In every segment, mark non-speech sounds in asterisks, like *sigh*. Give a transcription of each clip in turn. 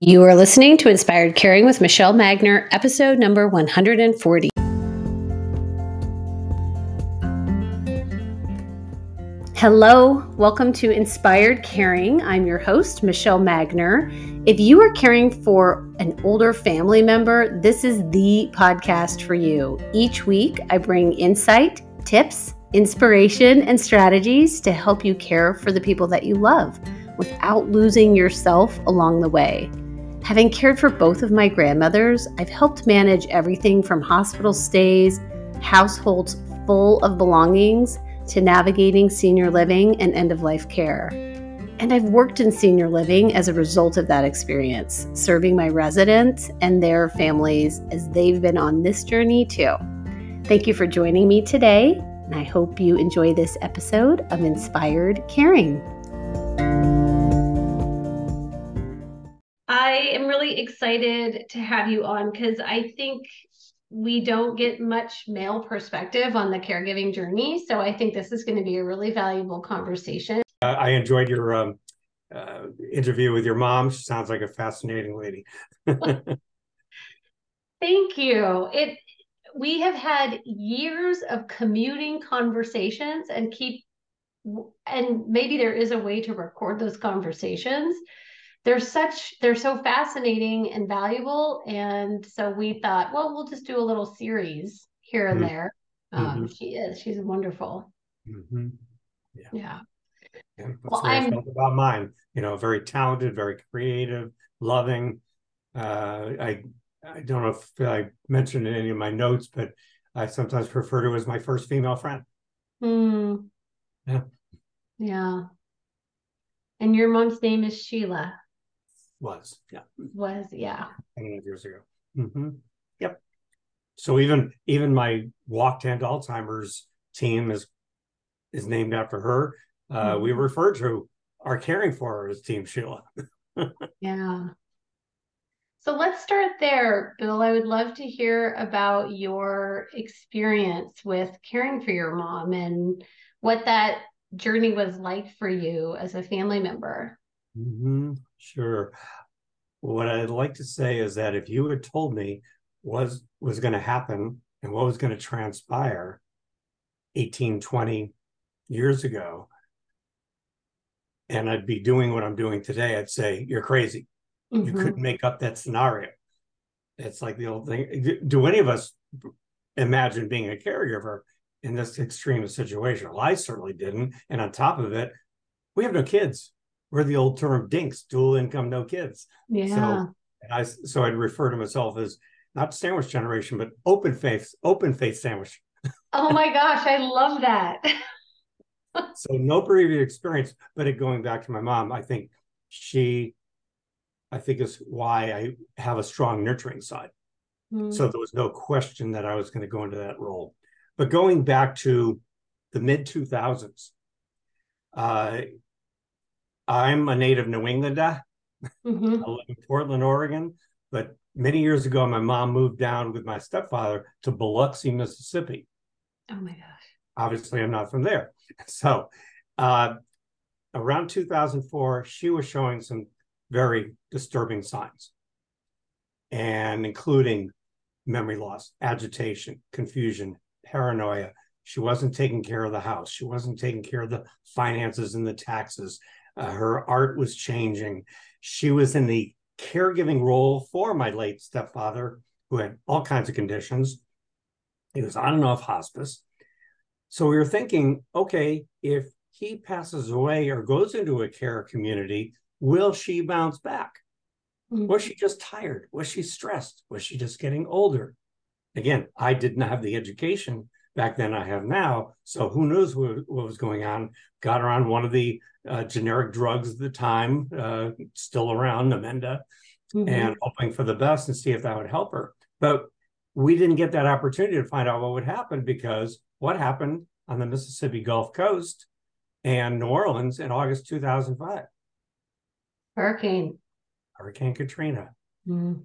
You are listening to Inspired Caring with Michele Magner, episode number 140. Hello, welcome to Inspired Caring. I'm your host, Michele Magner. If you are caring for an older family member, this is the podcast for you. Each week, I bring insight, tips, inspiration, and strategies to help you care for the people that you love without losing yourself along the way. Having cared for both of my grandmothers, I've helped manage everything from hospital stays, households full of belongings, to navigating senior living and end of life care. And I've worked in senior living as a result of that experience, serving my residents and their families as they've been on this journey too. Thank you for joining me today, and I hope you enjoy this episode of Inspired Caring. I am really excited to have you on because I think we don't get much male perspective on the caregiving journey. So I think this is going to be a really valuable conversation. Uh, I enjoyed your um, uh, interview with your mom. She sounds like a fascinating lady. *laughs* Thank you. It we have had years of commuting conversations and keep and maybe there is a way to record those conversations they're such they're so fascinating and valuable. And so we thought well we'll just do a little series here and mm-hmm. there. Um, mm-hmm. she is she's wonderful. Mm-hmm. yeah. Yeah, yeah well, I'm, about mine. You know very talented very creative loving. Uh, i i don't know if i mentioned in any of my notes but i sometimes refer to as my first female friend. Mm. yeah. Yeah. And your mom's name is sheila was, yeah. Was, yeah. years ago. Mm-hmm. Yep. So even even my walk to end Alzheimer's team is is named after her. Uh, mm-hmm. We refer to our caring for her as Team Sheila. *laughs* yeah. So let's start there, Bill. I would love to hear about your experience with caring for your mom and what that journey was like for you as a family member. Mm-hmm. Sure. What I'd like to say is that if you had told me was was going to happen and what was going to transpire 18, 20 years ago, and I'd be doing what I'm doing today, I'd say, You're crazy. Mm-hmm. You couldn't make up that scenario. It's like the old thing. Do any of us imagine being a caregiver in this extreme situation? Well, I certainly didn't. And on top of it, we have no kids we're the old term dinks, dual income, no kids. Yeah. So I so I'd refer to myself as not sandwich generation, but open faith, open faith sandwich. Oh my gosh, I love that. *laughs* so no previous experience, but it going back to my mom, I think she I think is why I have a strong nurturing side. Mm. So there was no question that I was going to go into that role. But going back to the mid 2000s, uh, I'm a native New Englander. Mm-hmm. I live in Portland, Oregon. But many years ago, my mom moved down with my stepfather to Biloxi, Mississippi. Oh my gosh. Obviously, I'm not from there. *laughs* So, uh, around 2004, she was showing some very disturbing signs, and including memory loss, agitation, confusion, paranoia. She wasn't taking care of the house. She wasn't taking care of the finances and the taxes. Uh, her art was changing. She was in the caregiving role for my late stepfather, who had all kinds of conditions. He was on and off hospice. So we were thinking, okay, if he passes away or goes into a care community, will she bounce back? Mm-hmm. Was she just tired? Was she stressed? Was she just getting older? Again, I didn't have the education back then I have now. So who knows what, what was going on? Got her on one of the uh, generic drugs at the time, uh, still around, Namenda, mm-hmm. and hoping for the best and see if that would help her. But we didn't get that opportunity to find out what would happen because what happened on the Mississippi Gulf Coast and New Orleans in August 2005? Hurricane. Hurricane Katrina. Mm.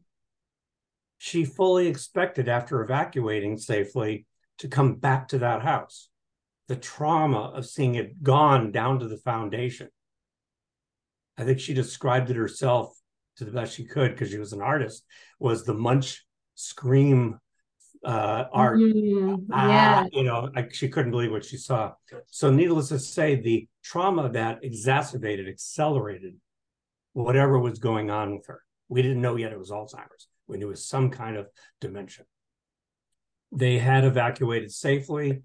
She fully expected after evacuating safely to come back to that house. The trauma of seeing it gone down to the foundation. I think she described it herself to the best she could because she was an artist was the munch scream uh, art. Mm, yeah. Ah, you know, I, she couldn't believe what she saw. So, needless to say, the trauma that exacerbated, accelerated whatever was going on with her. We didn't know yet it was Alzheimer's. We knew it was some kind of dementia. They had evacuated safely.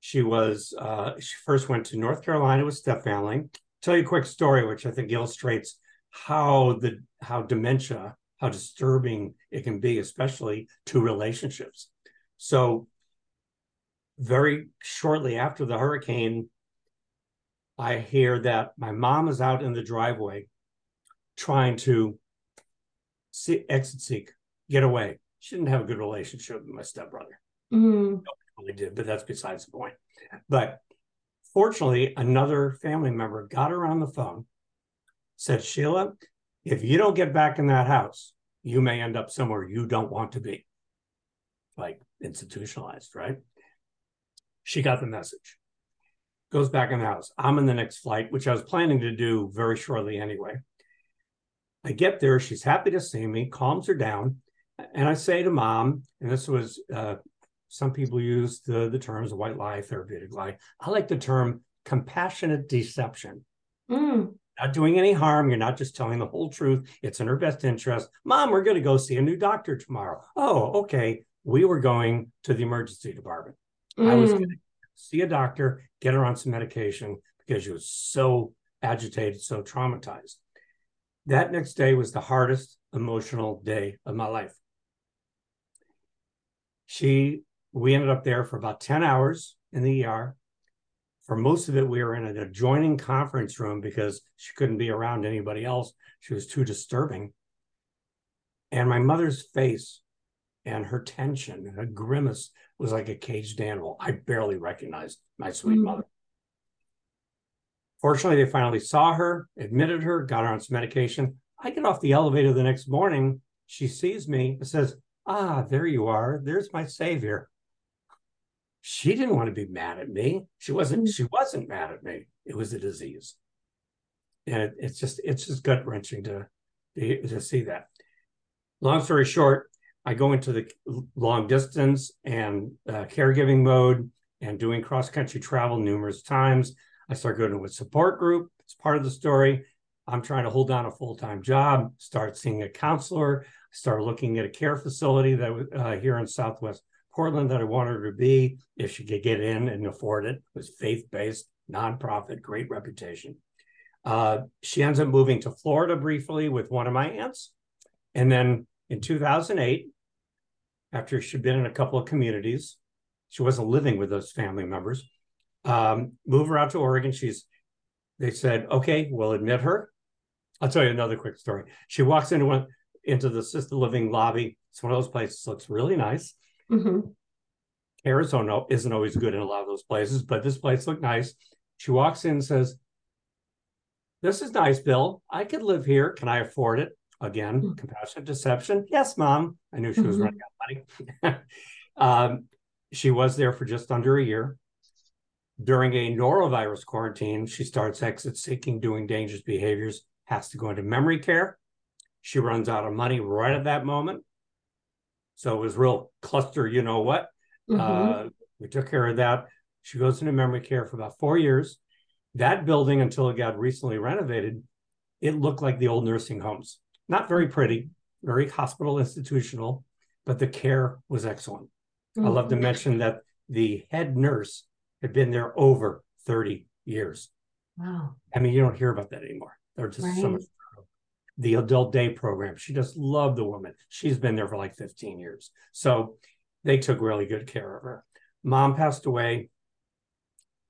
She was uh, she first went to North Carolina with step family. Tell you a quick story, which I think illustrates how the how dementia, how disturbing it can be, especially to relationships. So, very shortly after the hurricane, I hear that my mom is out in the driveway trying to see, exit seek, get away. She didn't have a good relationship with my stepbrother. Mm. Really did, but that's besides the point. But fortunately, another family member got her on the phone, said, Sheila, if you don't get back in that house, you may end up somewhere you don't want to be. Like institutionalized, right? She got the message. Goes back in the house. I'm in the next flight, which I was planning to do very shortly anyway. I get there. She's happy to see me, calms her down. And I say to mom, and this was uh, some people use the, the terms white lie, therapeutic lie. I like the term compassionate deception. Mm. Not doing any harm. You're not just telling the whole truth. It's in her best interest. Mom, we're going to go see a new doctor tomorrow. Oh, okay. We were going to the emergency department. Mm. I was going to see a doctor, get her on some medication because she was so agitated, so traumatized. That next day was the hardest emotional day of my life. She, we ended up there for about 10 hours in the ER. For most of it, we were in an adjoining conference room because she couldn't be around anybody else. She was too disturbing. And my mother's face and her tension and her grimace was like a caged animal. I barely recognized my sweet mm-hmm. mother. Fortunately, they finally saw her, admitted her, got her on some medication. I get off the elevator the next morning. She sees me and says, Ah, there you are. There's my savior. She didn't want to be mad at me. She wasn't, mm. she wasn't mad at me. It was a disease. And it, it's just, it's just gut wrenching to, to see that. Long story short, I go into the long distance and uh, caregiving mode and doing cross country travel numerous times. I start going to a support group. It's part of the story. I'm trying to hold down a full time job, start seeing a counselor, start looking at a care facility that uh, here in Southwest Portland that I wanted her to be if she could get in and afford it. It was faith based, nonprofit, great reputation. Uh, she ends up moving to Florida briefly with one of my aunts. And then in 2008, after she'd been in a couple of communities, she wasn't living with those family members um, move her out to Oregon. She's, they said, okay, we'll admit her. I'll tell you another quick story. She walks into one into the assisted living lobby. It's one of those places looks really nice. Mm-hmm. Arizona isn't always good in a lot of those places, but this place looked nice. She walks in and says, This is nice, Bill. I could live here. Can I afford it? Again, mm-hmm. compassionate deception. Yes, mom. I knew she was mm-hmm. running out of money. *laughs* um, she was there for just under a year. During a norovirus quarantine, she starts exit seeking, doing dangerous behaviors, has to go into memory care. She runs out of money right at that moment. So it was real cluster, you know what? Mm-hmm. Uh, we took care of that. She goes into memory care for about four years. That building, until it got recently renovated, it looked like the old nursing homes. Not very pretty, very hospital institutional, but the care was excellent. Mm-hmm. I love to mention that the head nurse had been there over 30 years. Wow. I mean, you don't hear about that anymore. They're just right. so much. The adult day program, she just loved the woman. She's been there for like 15 years. So they took really good care of her. Mom passed away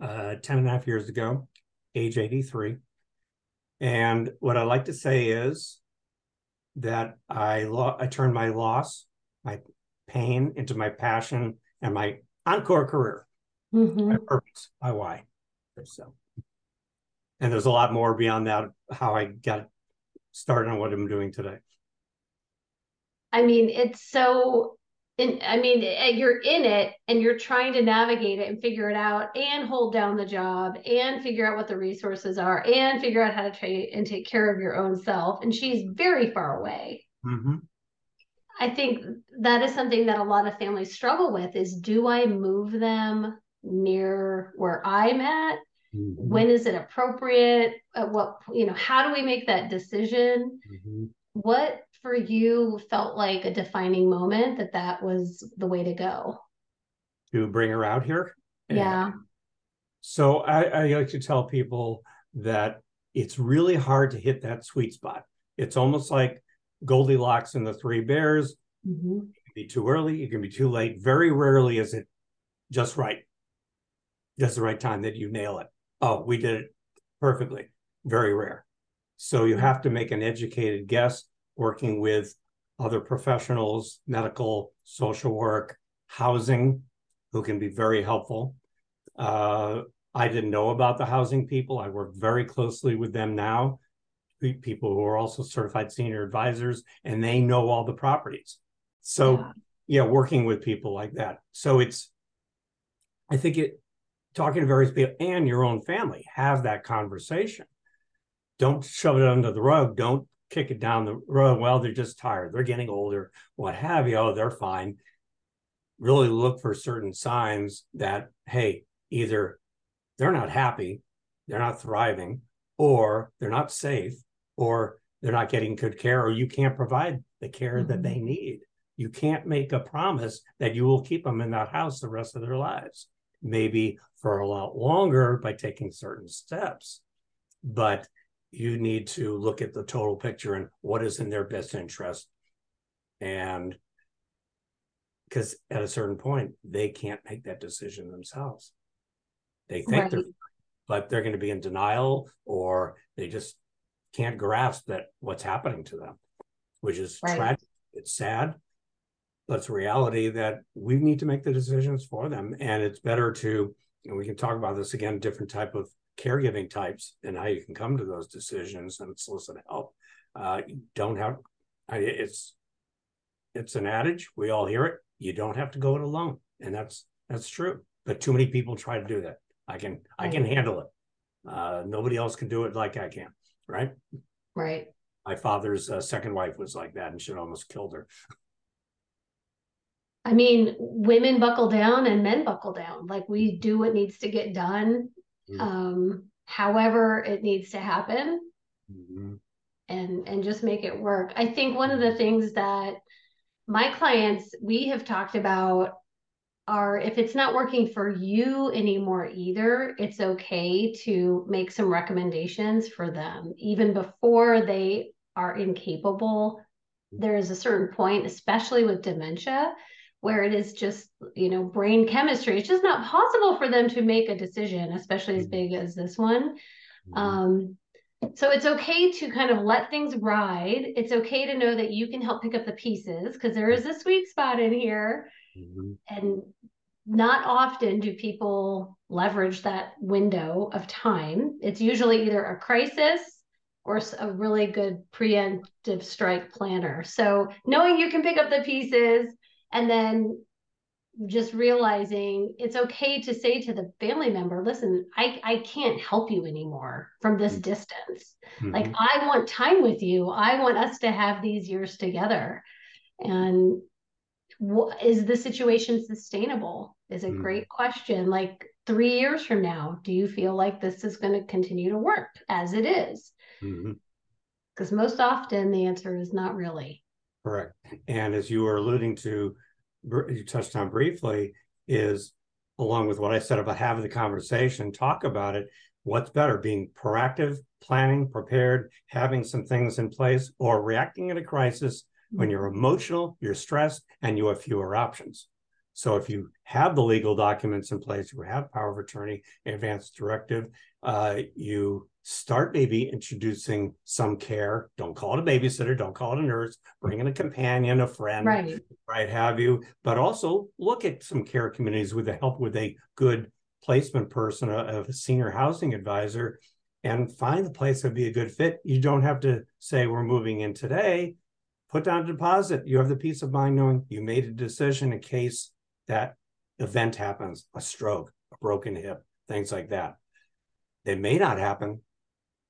uh, 10 and a half years ago, age 83. And what I like to say is that I lo- I turned my loss, my pain into my passion and my encore career mm-hmm. my purpose, my why. So, and there's a lot more beyond that. How I got started on what I'm doing today. I mean, it's so in, I mean, eh, you're in it and you're trying to navigate it and figure it out and hold down the job and figure out what the resources are and figure out how to try and take care of your own self. And she's very far away. Mm-hmm. I think that is something that a lot of families struggle with is do I move them near where I'm at? Mm-hmm. When is it appropriate? At what, you know, how do we make that decision? Mm-hmm. What for you felt like a defining moment that that was the way to go? To bring her out here? Yeah. So I, I like to tell people that it's really hard to hit that sweet spot. It's almost like Goldilocks and the Three Bears. Mm-hmm. It can be too early, it can be too late. Very rarely is it just right. Just the right time that you nail it. Oh, we did it perfectly. Very rare. So you have to make an educated guess working with other professionals, medical, social work, housing, who can be very helpful. Uh, I didn't know about the housing people. I work very closely with them now people who are also certified senior advisors and they know all the properties so yeah. yeah, working with people like that so it's i think it talking to various people and your own family have that conversation don't shove it under the rug don't kick it down the road well they're just tired they're getting older what have you oh they're fine really look for certain signs that hey either they're not happy they're not thriving or they're not safe or they're not getting good care or you can't provide the care mm-hmm. that they need. You can't make a promise that you will keep them in that house the rest of their lives. Maybe for a lot longer by taking certain steps. But you need to look at the total picture and what is in their best interest. And because at a certain point, they can't make that decision themselves. They think right. they're, but they're going to be in denial or they just can't grasp that what's happening to them, which is right. tragic. It's sad, but it's reality that we need to make the decisions for them. And it's better to, and we can talk about this again, different type of caregiving types and how you can come to those decisions and solicit help. Uh, you don't have, I, it's, it's an adage. We all hear it. You don't have to go it alone, and that's that's true. But too many people try to do that. I can I can handle it. Uh, nobody else can do it like I can right? Right. My father's uh, second wife was like that, and she almost killed her. I mean, women buckle down and men buckle down. Like we do what needs to get done, mm-hmm. um, however it needs to happen, mm-hmm. and and just make it work. I think one of the things that my clients we have talked about are if it's not working for you anymore either, it's okay to make some recommendations for them even before they are incapable. There is a certain point, especially with dementia, where it is just, you know, brain chemistry. It's just not possible for them to make a decision, especially as big as this one. Mm-hmm. Um, so it's okay to kind of let things ride. It's okay to know that you can help pick up the pieces because there is a sweet spot in here Mm-hmm. And not often do people leverage that window of time. It's usually either a crisis or a really good preemptive strike planner. So knowing you can pick up the pieces and then just realizing it's okay to say to the family member, listen, I, I can't help you anymore from this mm-hmm. distance. Mm-hmm. Like I want time with you. I want us to have these years together. And is the situation sustainable is a mm. great question like three years from now do you feel like this is going to continue to work as it is because mm-hmm. most often the answer is not really correct and as you were alluding to you touched on briefly is along with what i said about having the conversation talk about it what's better being proactive planning prepared having some things in place or reacting in a crisis when you're emotional, you're stressed, and you have fewer options. So if you have the legal documents in place, you have power of attorney, advance directive, uh, you start maybe introducing some care. Don't call it a babysitter, don't call it a nurse, bring in a companion, a friend, right, right have you. But also look at some care communities with the help with a good placement person, a, a senior housing advisor, and find the place that would be a good fit. You don't have to say we're moving in today put down a deposit. You have the peace of mind knowing you made a decision in case that event happens, a stroke, a broken hip, things like that. They may not happen,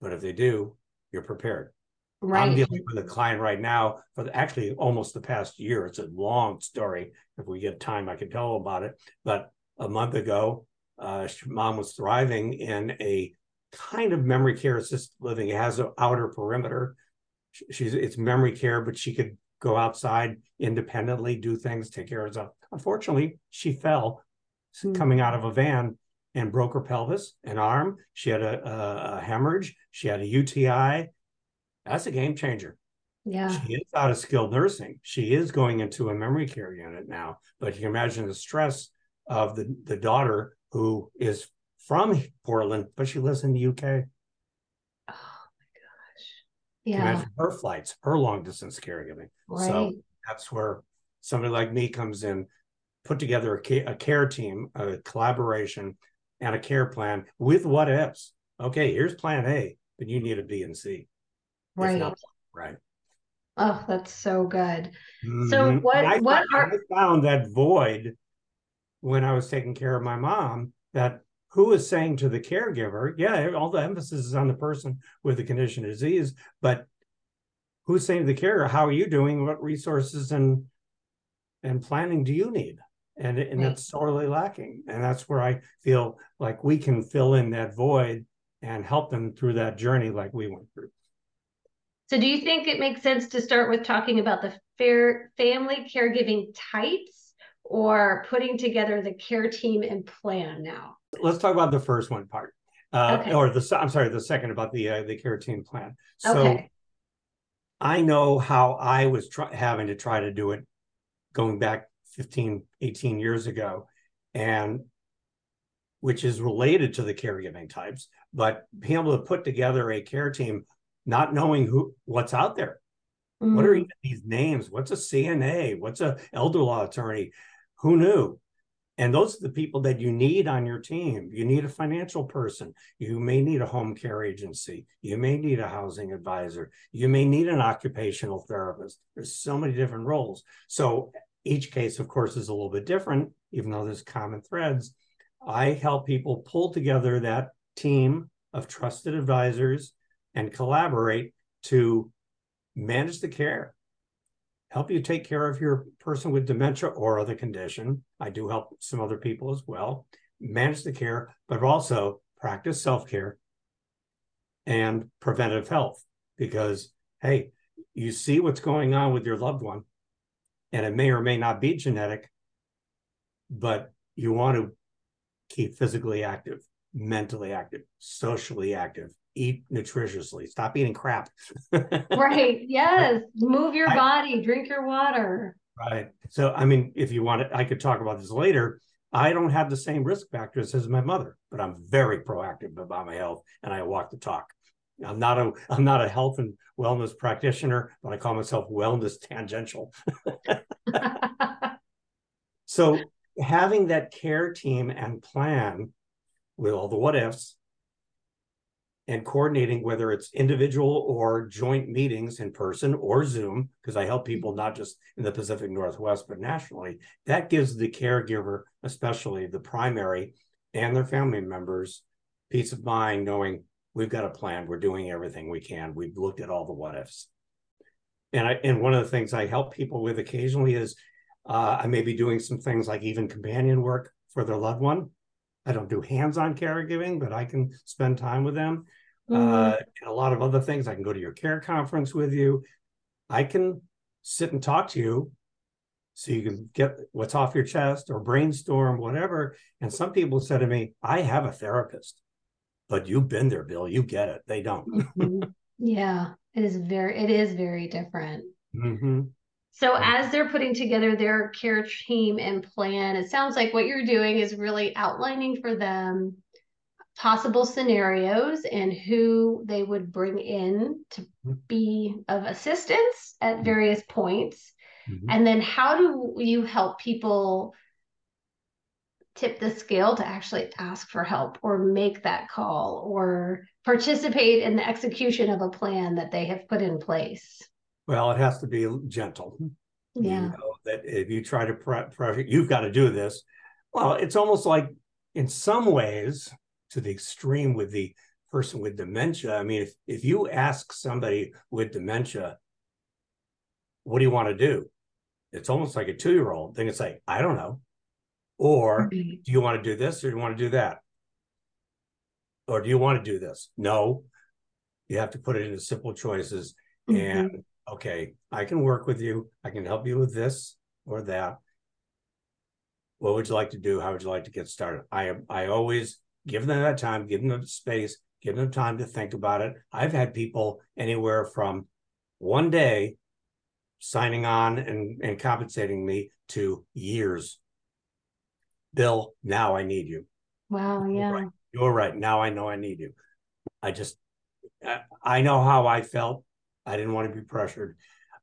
but if they do, you're prepared. Right. I'm dealing with a client right now for the, actually almost the past year. It's a long story. If we get time, I can tell about it. But a month ago, uh, mom was thriving in a kind of memory care assisted living. It has an outer perimeter. She's it's memory care, but she could go outside independently, do things, take care of herself. Unfortunately, she fell mm-hmm. coming out of a van and broke her pelvis, an arm. She had a, a, a hemorrhage. She had a UTI. That's a game changer. Yeah. She is out of skilled nursing. She is going into a memory care unit now. But you can imagine the stress of the, the daughter who is from Portland, but she lives in the UK. Oh my gosh. Yeah. Imagine her flights, her long distance caregiving. Right. So that's where somebody like me comes in, put together a care, a care team, a collaboration, and a care plan with what ifs. Okay, here's plan A, but you need a B and C. Right. Not, right. Oh, that's so good. Mm-hmm. So what I what are I found that void when I was taking care of my mom that who is saying to the caregiver, yeah, all the emphasis is on the person with the condition of disease, but who's saying to the caregiver, how are you doing? What resources and and planning do you need? And, and right. that's sorely lacking. And that's where I feel like we can fill in that void and help them through that journey like we went through. So, do you think it makes sense to start with talking about the fair family caregiving types or putting together the care team and plan now? Let's talk about the first one part, uh, okay. or the I'm sorry, the second about the uh, the care team plan. So, okay. I know how I was try- having to try to do it going back 15, 18 years ago, and which is related to the caregiving types, but being able to put together a care team not knowing who what's out there. Mm-hmm. What are mm. even these names? What's a CNA? What's a elder law attorney? Who knew? And those are the people that you need on your team. You need a financial person. You may need a home care agency. You may need a housing advisor. You may need an occupational therapist. There's so many different roles. So each case, of course, is a little bit different, even though there's common threads. I help people pull together that team of trusted advisors and collaborate to manage the care, help you take care of your person with dementia or other condition. I do help some other people as well, manage the care, but also practice self care and preventive health because, hey, you see what's going on with your loved one, and it may or may not be genetic, but you want to keep physically active, mentally active, socially active, eat nutritiously. Stop eating crap. *laughs* right. Yes. Move your I, body, drink your water. Right. So, I mean, if you want it, I could talk about this later. I don't have the same risk factors as my mother, but I'm very proactive about my health and I walk the talk. I'm not a I'm not a health and wellness practitioner, but I call myself wellness tangential. *laughs* so having that care team and plan with all the what ifs and coordinating whether it's individual or joint meetings in person or Zoom, because I help people not just in the Pacific Northwest, but nationally, that gives the caregiver, especially the primary and their family members, peace of mind knowing we've got a plan, we're doing everything we can, we've looked at all the what ifs. And I and one of the things I help people with occasionally is uh, I may be doing some things like even companion work for their loved one. I don't do hands-on caregiving, but I can spend time with them mm-hmm. uh, and a lot of other things. I can go to your care conference with you. I can sit and talk to you so you can get what's off your chest or brainstorm, whatever. And some people said to me, I have a therapist, but you've been there, Bill. You get it. They don't. mm-hmm. Yeah, it is very, it is very different. Mm-hmm. So as they're putting together their care team and plan, it sounds like what you're doing is really outlining for them possible scenarios and who they would bring in to mm-hmm. be of assistance at mm-hmm. various points. Mm-hmm. And then how do you help people tip the scale to actually ask for help or make that call or participate in the execution of a plan that they have put in place? Well, it has to be gentle. Yeah. You know, that if you try to pre- pressure, you've got to do this. Well, it's almost like, in some ways, to the extreme with the person with dementia. I mean, if, if you ask somebody with dementia, what do you want to do? It's almost like a two year old. They can say, I don't know. Or Right. do you want to do this or do you want to do that? Or do you want to do this? No. You have to put it into simple choices. Mhm. And okay, I can work with you. I can help you with this or that. What would you like to do? How would you like to get started? I I always give them that time, give them the space, give them time to think about it. I've had people anywhere from one day signing on and, and compensating me to years. Bill, now I need you. Wow. Yeah. Right. You're right. Now I know I need you. I just, I, I know how I felt. I didn't want to be pressured.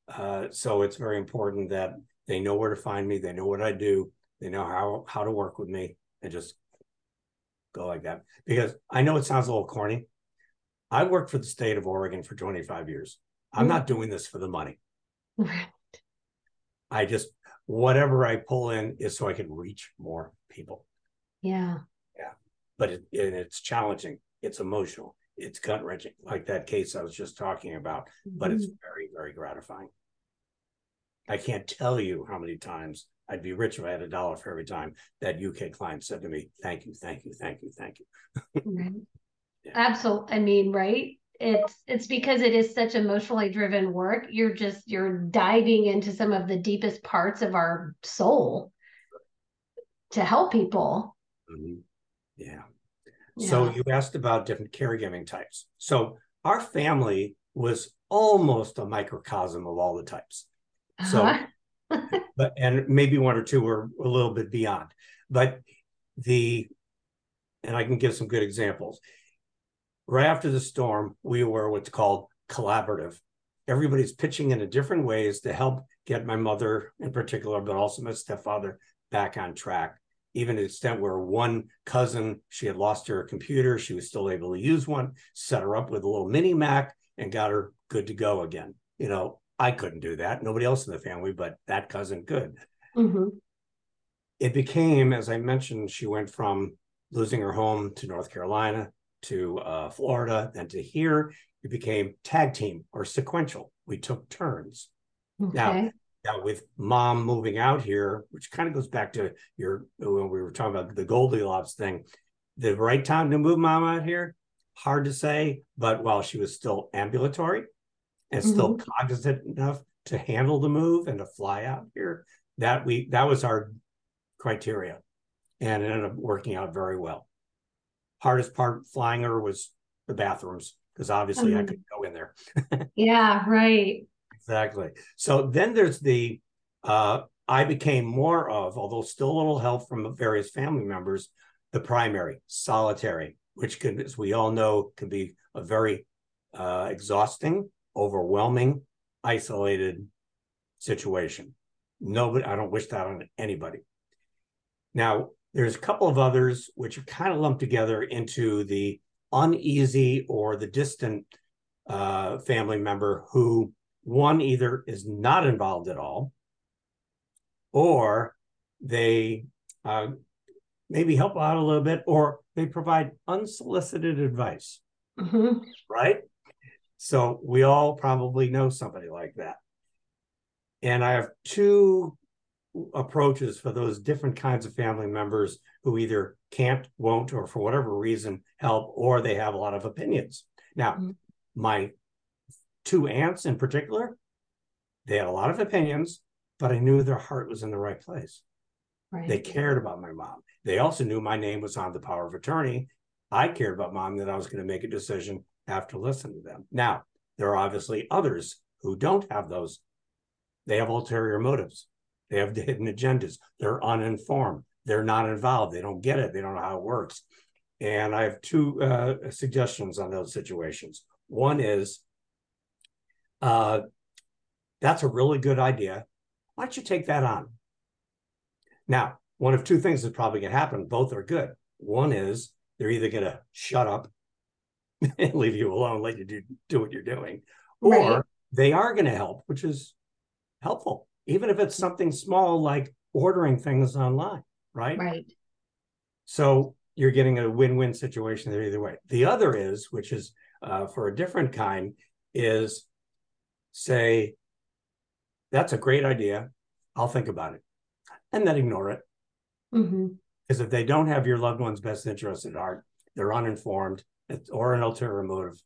Uh, so it's very important that they know where to find me. They know what I do. They know how how to work with me, and just go like that. Because I know it sounds a little corny. I worked for the state of Oregon for 25 years. I'm not doing this for the money. *laughs* Right. I just whatever I pull in is so I can reach more people. Yeah. Yeah. But it, and it's challenging. It's emotional. It's gut wrenching, like that case I was just talking about. But it's Mm-hmm. very, very gratifying. I can't tell you how many times I'd be rich if I had a dollar for every time that UK client said to me, "Thank you, thank you, thank you, thank you." Right. *laughs* Yeah. Absolutely. I mean, right? It's it's because it is such emotionally driven work. You're just you're diving into some of the deepest parts of our soul to help people. Mhm. Yeah. So you asked about different caregiving types. So our family was almost a microcosm of all the types. So Uh-huh. *laughs* but and maybe one or two were a little bit beyond but the and i can give some good examples right after the storm we were what's called collaborative everybody's pitching in a different ways to help get my mother in particular but also my stepfather back on track even to the extent where one cousin she had lost her computer she was still able to use one set her up with a little mini mac and got her good to go again you know I couldn't do that. Nobody else in the family, but that cousin could. Mhm. It became, as I mentioned, she went from losing her home to North Carolina to uh, Florida, then to here. It became tag team or sequential. We took turns. Now, Okay. Now, with mom moving out here, which kind of goes back to your when we were talking about the Goldilocks thing, the right time to move mom out here, hard to say. But while she was still ambulatory and still cognizant enough to handle the move and to fly out here, that we that was our criteria, and it ended up working out very well. Hardest part flying her was the bathrooms because obviously I Mhm. couldn't go in there. *laughs* Yeah, right. Exactly. So then there's the uh I became more of, although still a little help from various family members, the primary, solitary, which can, as we all know, can be a very uh exhausting, overwhelming, isolated situation. Nobody, I don't wish that on anybody. Now, there's a couple of others which are kind of lumped together into the uneasy or the distant uh, family member who one either is not involved at all or they uh, maybe help out a little bit or they provide unsolicited advice. Mhm. right? So we all probably know somebody like that. And i have two approaches for those different kinds of family members who either can't won't or for whatever reason help or they have a lot of opinions now Mhm. my two aunts in particular, they had a lot of opinions, but I knew their heart was in the right place. Right. They cared about my mom. They also knew my name was on the power of attorney. I cared about mom that I was going to make a decision after listening to them. Now, there are obviously others who don't have those. They have ulterior motives. They have the hidden agendas. They're uninformed. They're not involved. They don't get it. They don't know how it works. And I have two uh, suggestions on those situations. One is uh, that's a really good idea. Why don't you take that on? Now, one of two things is probably going to happen. Both are good. One is they're either going to shut up *laughs* and leave you alone, let you do, do what you're doing, or Right. they are going to help, which is helpful, even if it's something small like ordering things online, right? Right. So you're getting a win-win situation there either way. The other is, which is uh, for a different kind, is say, that's a great idea. I'll think about it, and then ignore it. Because Mm-hmm. if they don't have your loved one's best interest at heart, they're uninformed or an ulterior motive.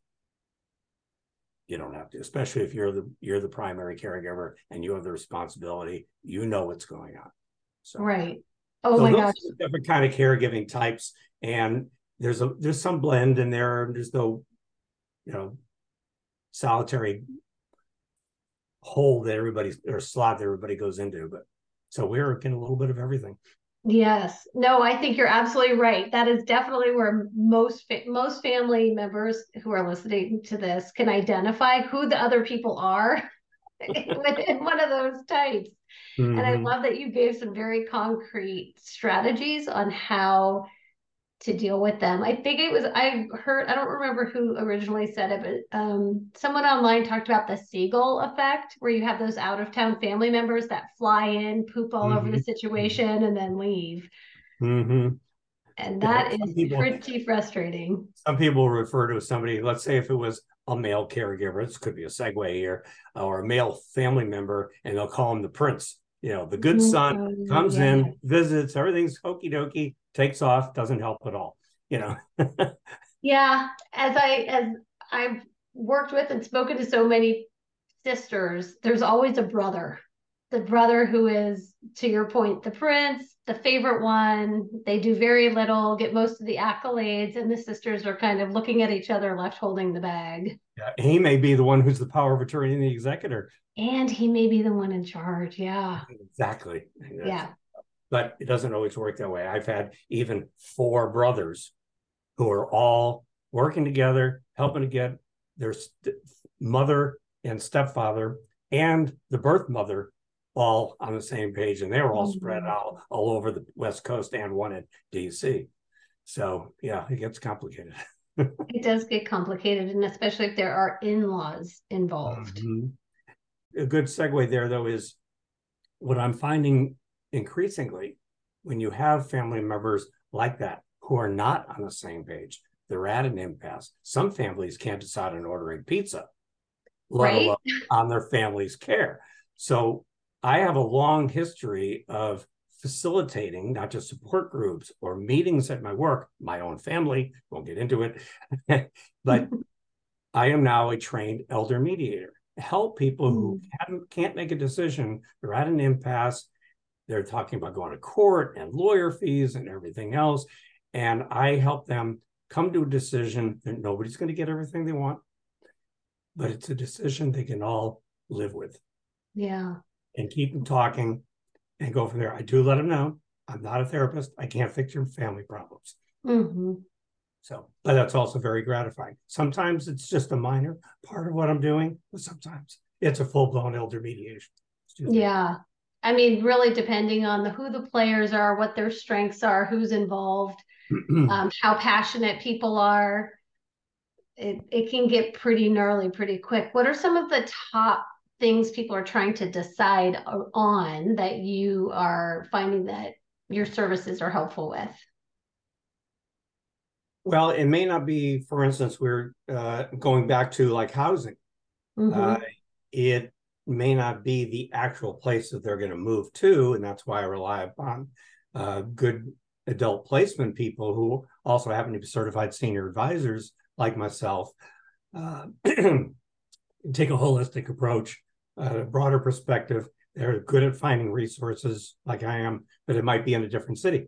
You don't have to, especially if you're the you're the primary caregiver and you have the responsibility. You know what's going on. So Right. Oh so my gosh. different kind of caregiving types, and there's a there's some blend in there. There's no, you know, solitary hole that everybody or slot that everybody goes into. But so we're getting a little bit of everything. Yes. No, I think you're absolutely right. That is definitely where most most family members who are listening to this can identify who the other people are *laughs* within one of those types. And I Mhm. love that you gave some very concrete strategies on how to deal with them. I think it was I heard I don't remember who originally said it, but um, someone online talked about the seagull effect, where you have those out of town family members that fly in, poop all over the Mhm. situation, and then leave. Mm-hmm. And Yeah, that some is people- pretty frustrating. Some people refer to somebody. Let's say if it was a male caregiver, this could be a segue here, or a male family member, and they'll call him the prince. You know, the good son Mm, comes yeah. in, visits, everything's hokey dokey, takes off, doesn't help at all. You know. *laughs* Yeah, as I as I've worked with and spoken to so many sisters, there's always a brother. The brother who is, to your point, the prince, the favorite one. They do very little, get most of the accolades, and the sisters are kind of looking at each other, left holding the bag. Yeah, he may be the one who's the power of attorney and the executor. And he may be the one in charge. Yeah. Exactly. Yeah. But it doesn't always work that way. I've had even four brothers who are all working together, helping to get their st- mother and stepfather and the birth mother all on the same page. And they were all spread Mhm. out all over the West Coast and one in DC. So, yeah, it gets complicated. *laughs* It does get complicated, and especially if there are in laws involved. Mhm. A good segue there, though, is what I'm finding increasingly when you have family members like that who are not on the same page, they're at an impasse. Some families can't decide on ordering pizza, let Right. alone on their family's care. So I have a long history of facilitating not just support groups or meetings at my work, my own family, won't get into it, *laughs* but *laughs* I am now a trained elder mediator. Help people who mm. haven't, can't make a decision. They're at an impasse. They're talking about going to court and lawyer fees and everything else. And I help them come to a decision that nobody's going to get everything they want, but it's a decision they can all live with Yeah. And keep them talking and go from there. I do let them know I'm not a therapist. I can't fix your family problems. hmm So, but that's also very gratifying. Sometimes it's just a minor part of what I'm doing, but sometimes it's a full blown elder mediation. Yeah. I mean, really depending on the who the players are, what their strengths are, who's involved, *clears throat* um, how passionate people are. It it can get pretty gnarly pretty quick. What are some of the top things people are trying to decide on that you are finding that your services are helpful with? well, it may not be, for instance, we're uh, going back to like housing. Mhm. Uh, it may not be the actual place that they're going to move to. And that's why I rely upon uh, good adult placement people who also happen to be certified senior advisors like myself. Uh, *clears throat* take a holistic approach, a broader perspective. They're good at finding resources like I am, but it might be in a different city.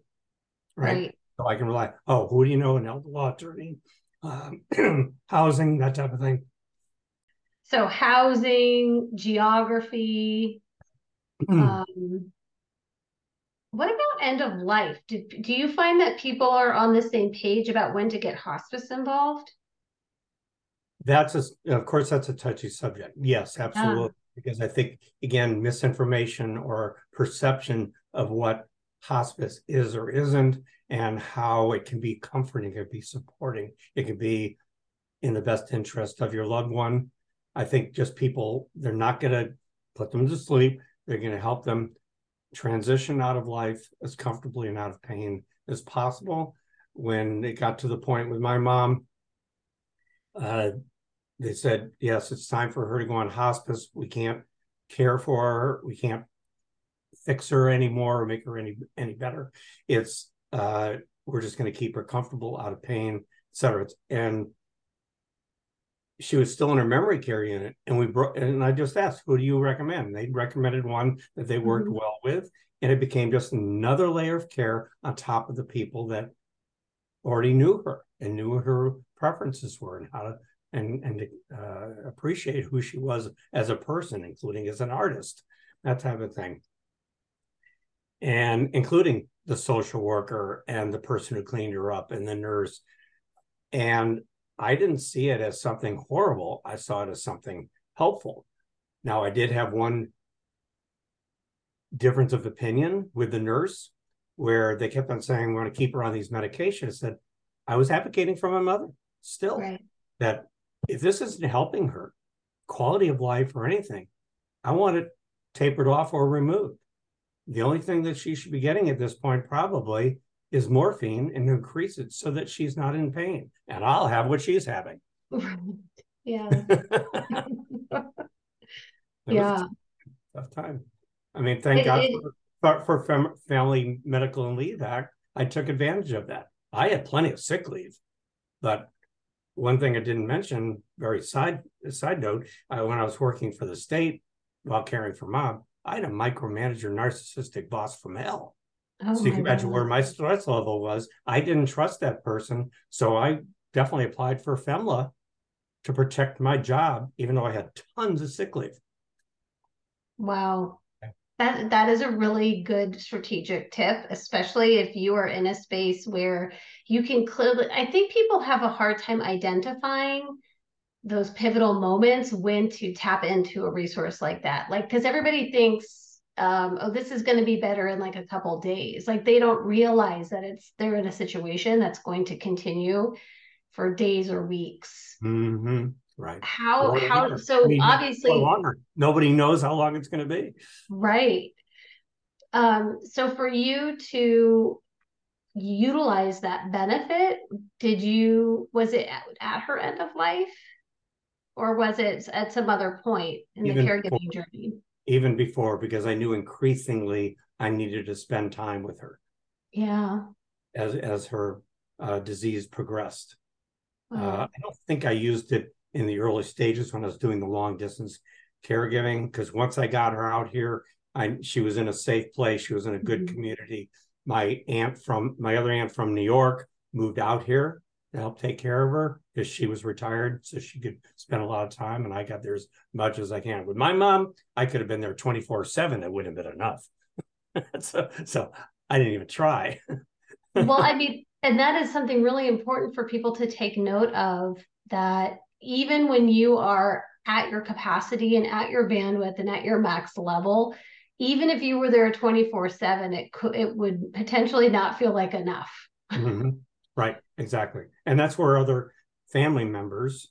Right. right. So I can rely, oh, who do you know? An elder law attorney, um, *clears throat* housing, that type of thing. So housing, geography, Hmm. um, what about end of life? Do, do you find that people are on the same page about when to get hospice involved? That's a, of course, that's a touchy subject. Yes, absolutely. Because I think, again, misinformation or perception of what hospice is or isn't and how it can be comforting, it can be supporting, it can be in the best interest of your loved one. I think just people, they're not going to put them to sleep. They're going to help them transition out of life as comfortably and out of pain as possible. When it got to the point with my mom, uh, they said, yes, it's time for her to go on hospice. We can't care for her. We can't fix her anymore or make her any any better. It's uh, we're just going to keep her comfortable, out of pain, et cetera. And she was still in her memory care unit, and we brought. And I just asked, "Who do you recommend?" And They recommended one that they worked mm-hmm. well with, and it became just another layer of care on top of the people that already knew her and knew what her preferences were and how to and and uh, appreciate who she was as a person, including as an artist, that type of thing, and including the social worker and the person who cleaned her up and the nurse. And I didn't see it as something horrible. I saw it as something helpful. Now, I did have one difference of opinion with the nurse where they kept on saying, we want to keep her on these medications. that I was advocating for my mother still right. that if this isn't helping her quality of life or anything, I want it tapered off or removed. The only thing that she should be getting at this point probably is morphine and increase it so that she's not in pain. And I'll have what she's having. *laughs* yeah. *laughs* yeah. Tough time. I mean, thank it, God for, for, for Family Medical and Leave Act. I took advantage of that. I had plenty of sick leave, but one thing I didn't mention, very side side note, uh, when I was working for the state while caring for mom, I had a micromanager, narcissistic boss from hell. Oh so you can imagine God. where my stress level was. I didn't trust that person, so I definitely applied for FMLA to protect my job, even though I had tons of sick leave. Wow. That, that is a really good strategic tip, especially if you are in a space where you can clearly. I think people have a hard time identifying those pivotal moments when to tap into a resource like that. Like, because everybody thinks, um, oh, this is going to be better in like a couple days. Like, they don't realize that it's they're in a situation that's going to continue for days or weeks. Mm-hmm. Right. How how so I mean, obviously longer. Nobody knows how long it's going to be. Right. Um, so for you to utilize that benefit, did you was it at, at her end of life? Or was it at some other point in even the caregiving before, journey? Even before, because I knew increasingly I needed to spend time with her. Yeah. As as her uh, disease progressed. Uh, I don't think I used it in the early stages when I was doing the long distance caregiving because once I got her out here, I she was in a safe place. She was in a good mm-hmm. community. My aunt from my other aunt from New York moved out here to help take care of her because she was retired, so she could spend a lot of time. And I got there as much as I can. With my mom, I could have been there twenty four seven. It wouldn't have been enough. *laughs* so, so I didn't even try. well, I *laughs* mean, and that is something really important for people to take note of that even when you are at your capacity and at your bandwidth and at your max level, even if you were there 24 7, it could it would potentially not feel like enough. mm-hmm. Right, exactly. And that's where other family members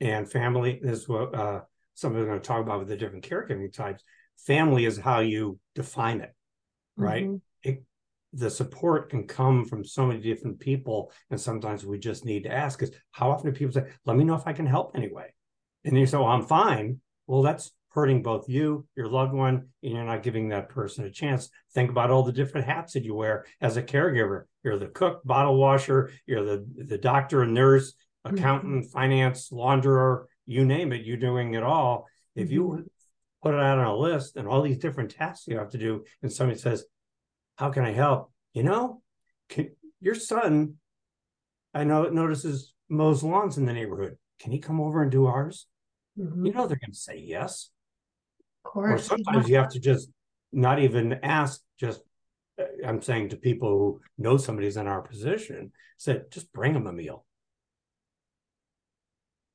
and family is what uh, some are going to talk about with the different caregiving types. Family is how you define it, right? Mm-hmm. It, the support can come from so many different people and sometimes we just need to ask is how often do people say let me know if i can help anyway? And you say well i'm fine. Well that's hurting both you your loved one and you're not giving that person a chance. Think about all the different hats that you wear as a caregiver. You're the cook bottle washer you're the the doctor and nurse accountant mm-hmm. finance launderer you name it you're doing it all. If mm-hmm. you put it out on a list and all these different tasks you have to do and somebody says how can I help? You know, can, your son, I know notices mows lawns in the neighborhood. Can he come over and do ours? Mm-hmm. You know, they're going to say yes. Of course. Or sometimes you have to just not even ask, just uh, I'm saying to people who know somebody's in our position, said, just bring them a meal.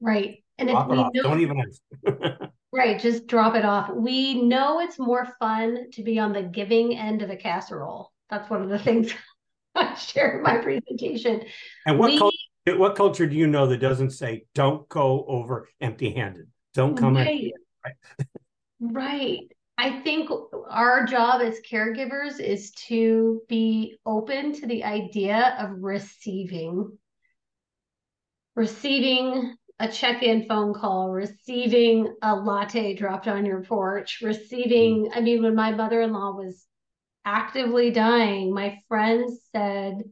Right. And if we know, don't even ask. *laughs* Right, just drop it off. We know it's more fun to be on the giving end of a casserole. That's one of the *laughs* things I share in my presentation. And what we, culture, what culture do you know that doesn't say don't go over empty-handed? Don't come right. in. Right. *laughs* right. I think our job as caregivers is to be open to the idea of receiving. Receiving a check-in phone call, receiving a latte dropped on your porch, receiving, I mean, when my mother-in-law was actively dying, my friends said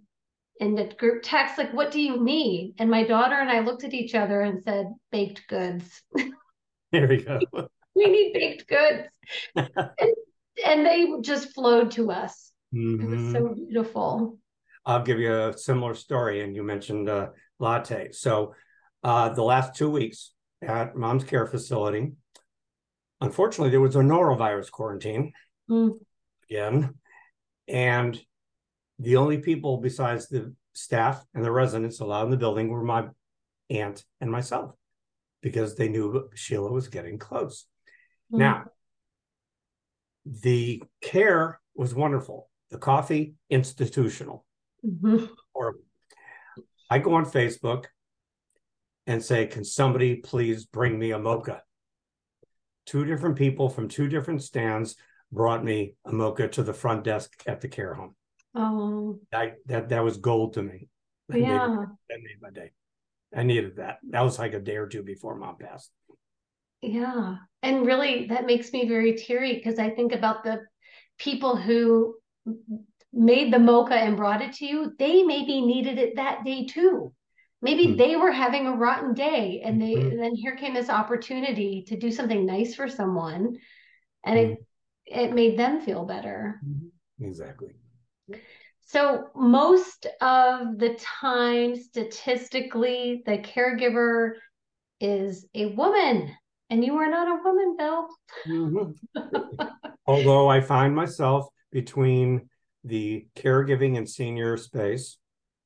in the group text, like, what do you need? And my daughter and I looked at each other and said, baked goods. *laughs* There we go. *laughs* we need baked goods. *laughs* and, and, they just flowed to us. Mm-hmm. It was mm-hmm. so beautiful. I'll give you a similar story. And you mentioned uh, latte. So uh, the last two weeks at mom's care facility, unfortunately, there was a norovirus quarantine mm. again. And the only people besides the staff and the residents allowed in the building were my aunt and myself because they knew Sheila was getting close. Mm-hmm. Now, the care was wonderful. The coffee, institutional. Mm-hmm. Or I go on Facebook and say, Can somebody please bring me a mocha? Two different people from two different stands brought me a mocha to the front desk at the care home. Oh, I, that that was gold to me. That yeah, made, that made my day. I needed that. That was like a day or two before mom passed. Yeah. And really, that makes me very teary because I think about the people who made the mocha and brought it to you. They maybe needed it that day too. Maybe mm-hmm. they were having a rotten day and they mm-hmm. and then here came this opportunity to do something nice for someone and mm-hmm. it it made them feel better. Mm-hmm. Exactly. So, most of the time, statistically, the caregiver is a woman, and you are not a woman, Bill. Mm-hmm. *laughs* Although I find myself between the caregiving and senior space.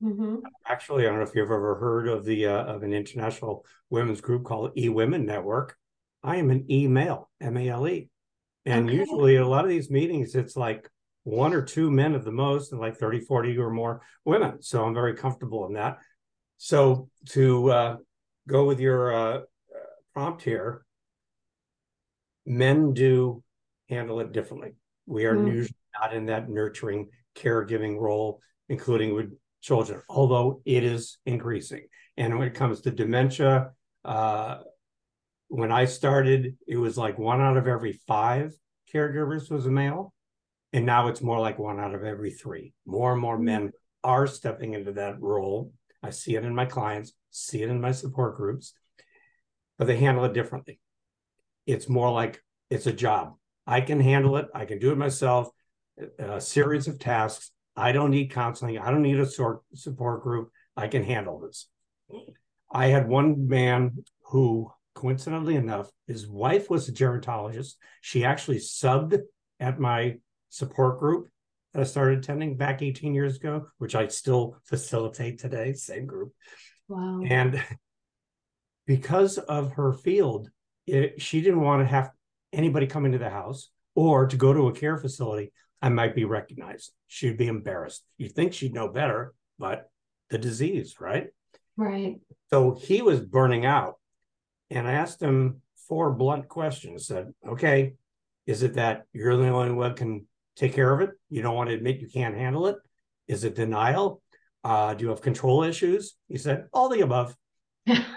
Mm-hmm. Actually, I don't know if you've ever heard of the uh, of an international women's group called E Women Network. I am an E male, M A L E, and okay. usually a lot of these meetings, it's like one or two men at the most and like 30 40 or more women so i'm very comfortable in that so to uh, go with your uh, prompt here men do handle it differently we are mm. usually not in that nurturing caregiving role including with children although it is increasing and when it comes to dementia uh, when i started it was like one out of every five caregivers was a male and now it's more like one out of every three. More and more men are stepping into that role. I see it in my clients, see it in my support groups, but they handle it differently. It's more like it's a job. I can handle it. I can do it myself. A series of tasks. I don't need counseling. I don't need a support group. I can handle this. I had one man who, coincidentally enough, his wife was a gerontologist. She actually subbed at my support group that I started attending back 18 years ago, which I still facilitate today, same group. Wow. And because of her field, it, she didn't want to have anybody come into the house or to go to a care facility. I might be recognized. She'd be embarrassed. You think she'd know better, but the disease, right? Right. So he was burning out. And I asked him four blunt questions. Said, okay, is it that you're the only one can take care of it. You don't want to admit you can't handle it. Is it denial? Uh, do you have control issues? He said, all the above. *laughs* yes.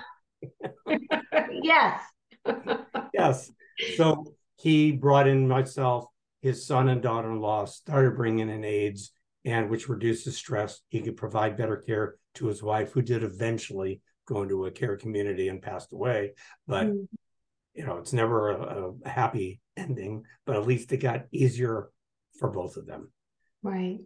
*laughs* yes. So he brought in myself, his son and daughter in law, started bringing in aides, and which reduces stress. He could provide better care to his wife, who did eventually go into a care community and passed away. But, mm. you know, it's never a, a happy ending, but at least it got easier for both of them. Right.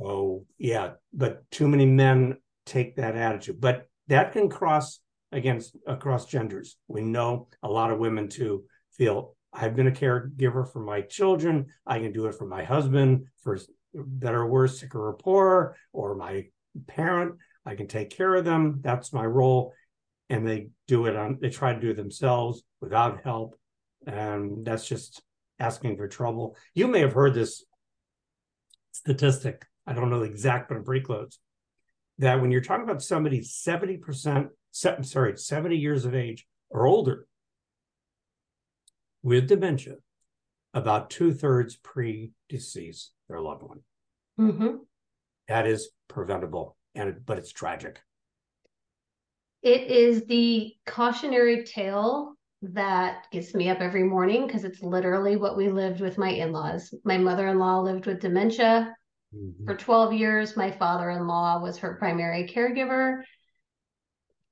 Oh, yeah. But too many men take that attitude. But that can cross against across genders. We know a lot of women too feel I've been a caregiver for my children. I can do it for my husband, for better or worse, sicker or poorer, or my parent. I can take care of them. That's my role. And they do it on, they try to do it themselves without help. And that's just asking for trouble. You may have heard this statistic. I don't know the exact, but I'm pretty close. That when you're talking about somebody 70%, sorry, 70 years of age or older, with dementia, about two thirds predecease their loved one. Mm-hmm. That is preventable, and but it's tragic. It is the cautionary tale that gets me up every morning because it's literally what we lived with my in laws. My mother in law lived with dementia mm-hmm. for 12 years. My father in law was her primary caregiver.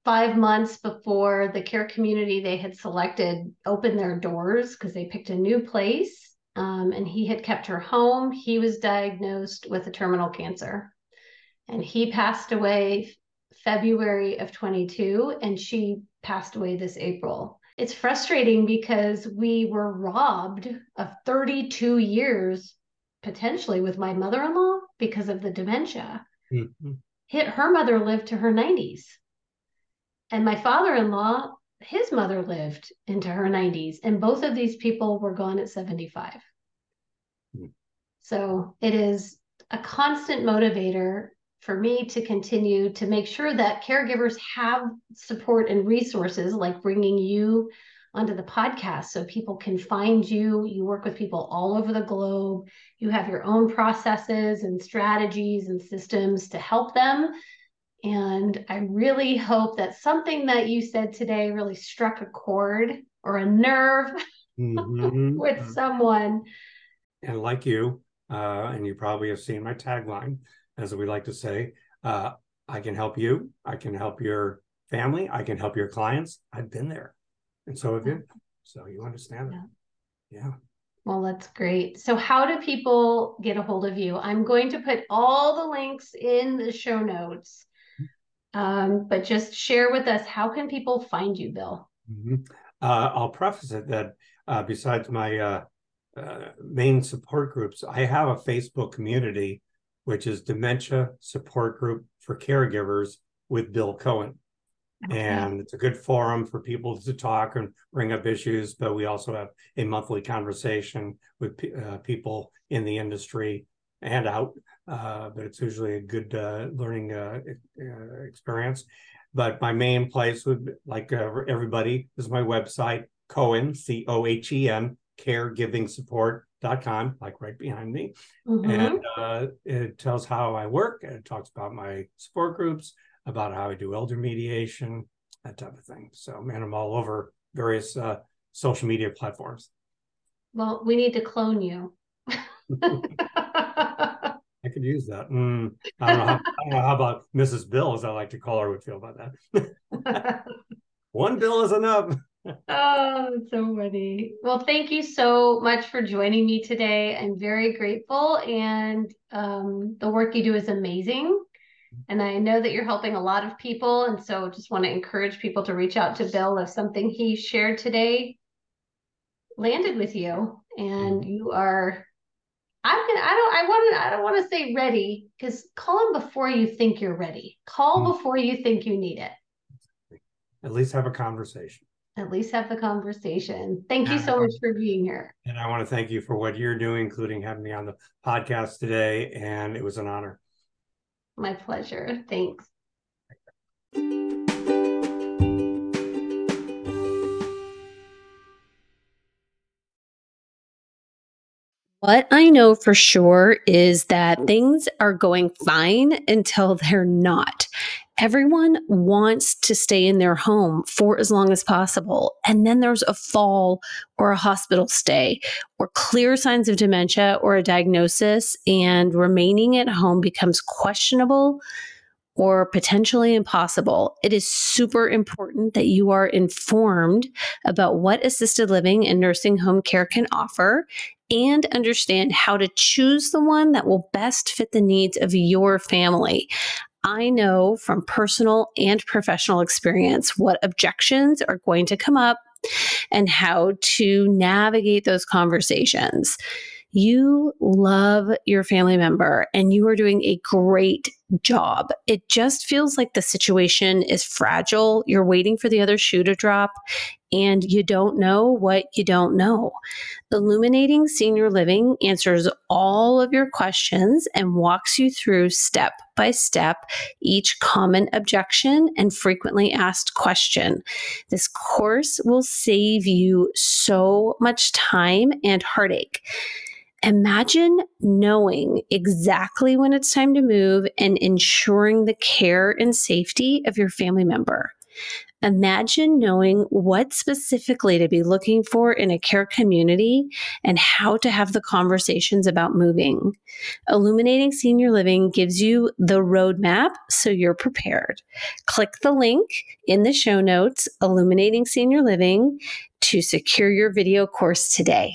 Five months before the care community they had selected opened their doors because they picked a new place um, and he had kept her home, he was diagnosed with a terminal cancer. And he passed away February of 22, and she passed away this April it's frustrating because we were robbed of 32 years potentially with my mother-in-law because of the dementia. Mm-hmm. Hit her mother lived to her 90s. And my father-in-law, his mother lived into her 90s and both of these people were gone at 75. Mm-hmm. So it is a constant motivator for me to continue to make sure that caregivers have support and resources like bringing you onto the podcast so people can find you. You work with people all over the globe. You have your own processes and strategies and systems to help them. And I really hope that something that you said today really struck a chord or a nerve *laughs* mm-hmm. with someone. And like you, uh, and you probably have seen my tagline as we like to say. Uh, I can help you. I can help your family. I can help your clients. I've been there. And so have you. So you understand yeah. it. Yeah. Well, that's great. So, how do people get a hold of you? I'm going to put all the links in the show notes, um, but just share with us how can people find you, Bill? Mm-hmm. Uh, I'll preface it that uh, besides my uh, uh main support groups, I have a Facebook community which is Dementia Support Group for Caregivers with Bill Cohen. Okay. And it's a good forum for people to talk and bring up issues. But we also have a monthly conversation with uh, people in the industry and out. Uh, but it's usually a good uh, learning uh, uh, experience. But my main place would, like uh, everybody, is my website, Cohen, C O H E N, caregiving support com, like right behind me. Mm-hmm. And uh, it tells how I work. And it talks about my support groups, about how I do elder mediation, that type of thing. So, man, I'm all over various uh, social media platforms. Well, we need to clone you. *laughs* *laughs* I could use that. Mm, I, don't know how, I don't know how about Mrs. Bill, as I like to call her, would feel about that. *laughs* One bill is enough oh, so funny. Well, thank you so much for joining me today. I'm very grateful, and um, the work you do is amazing. And I know that you're helping a lot of people, and so just want to encourage people to reach out to Bill if something he shared today landed with you, and mm-hmm. you are. I'm gonna. I don't. I want to. I don't want to say ready because call him before you think you're ready. Call mm-hmm. before you think you need it. At least have a conversation at least have the conversation. Thank you so much for being here. And I want to thank you for what you're doing, including having me on the podcast today. And it was an honor. My pleasure. Thanks. What I know for sure is that mm. things are going fine until they're not. Everyone wants to stay in their home for as long as possible. And then there's a fall or a hospital stay or clear signs of dementia or a diagnosis, and remaining at home becomes questionable or potentially impossible. It is super important that you are informed about what assisted living and nursing home care can offer and understand how to choose the one that will best fit the needs of your family. I know from personal and professional experience what objections are going to come up and how to navigate those conversations. You love your family member and you are doing a great job. It just feels like the situation is fragile. You're waiting for the other shoe to drop and you don't know what you don't know. Illuminating Senior Living answers all of your questions and walks you through step by step each common objection and frequently asked question. This course will save you so much time and heartache. Imagine knowing exactly when it's time to move and ensuring the care and safety of your family member. Imagine knowing what specifically to be looking for in a care community and how to have the conversations about moving. Illuminating Senior Living gives you the roadmap so you're prepared. Click the link in the show notes, Illuminating Senior Living, to secure your video course today.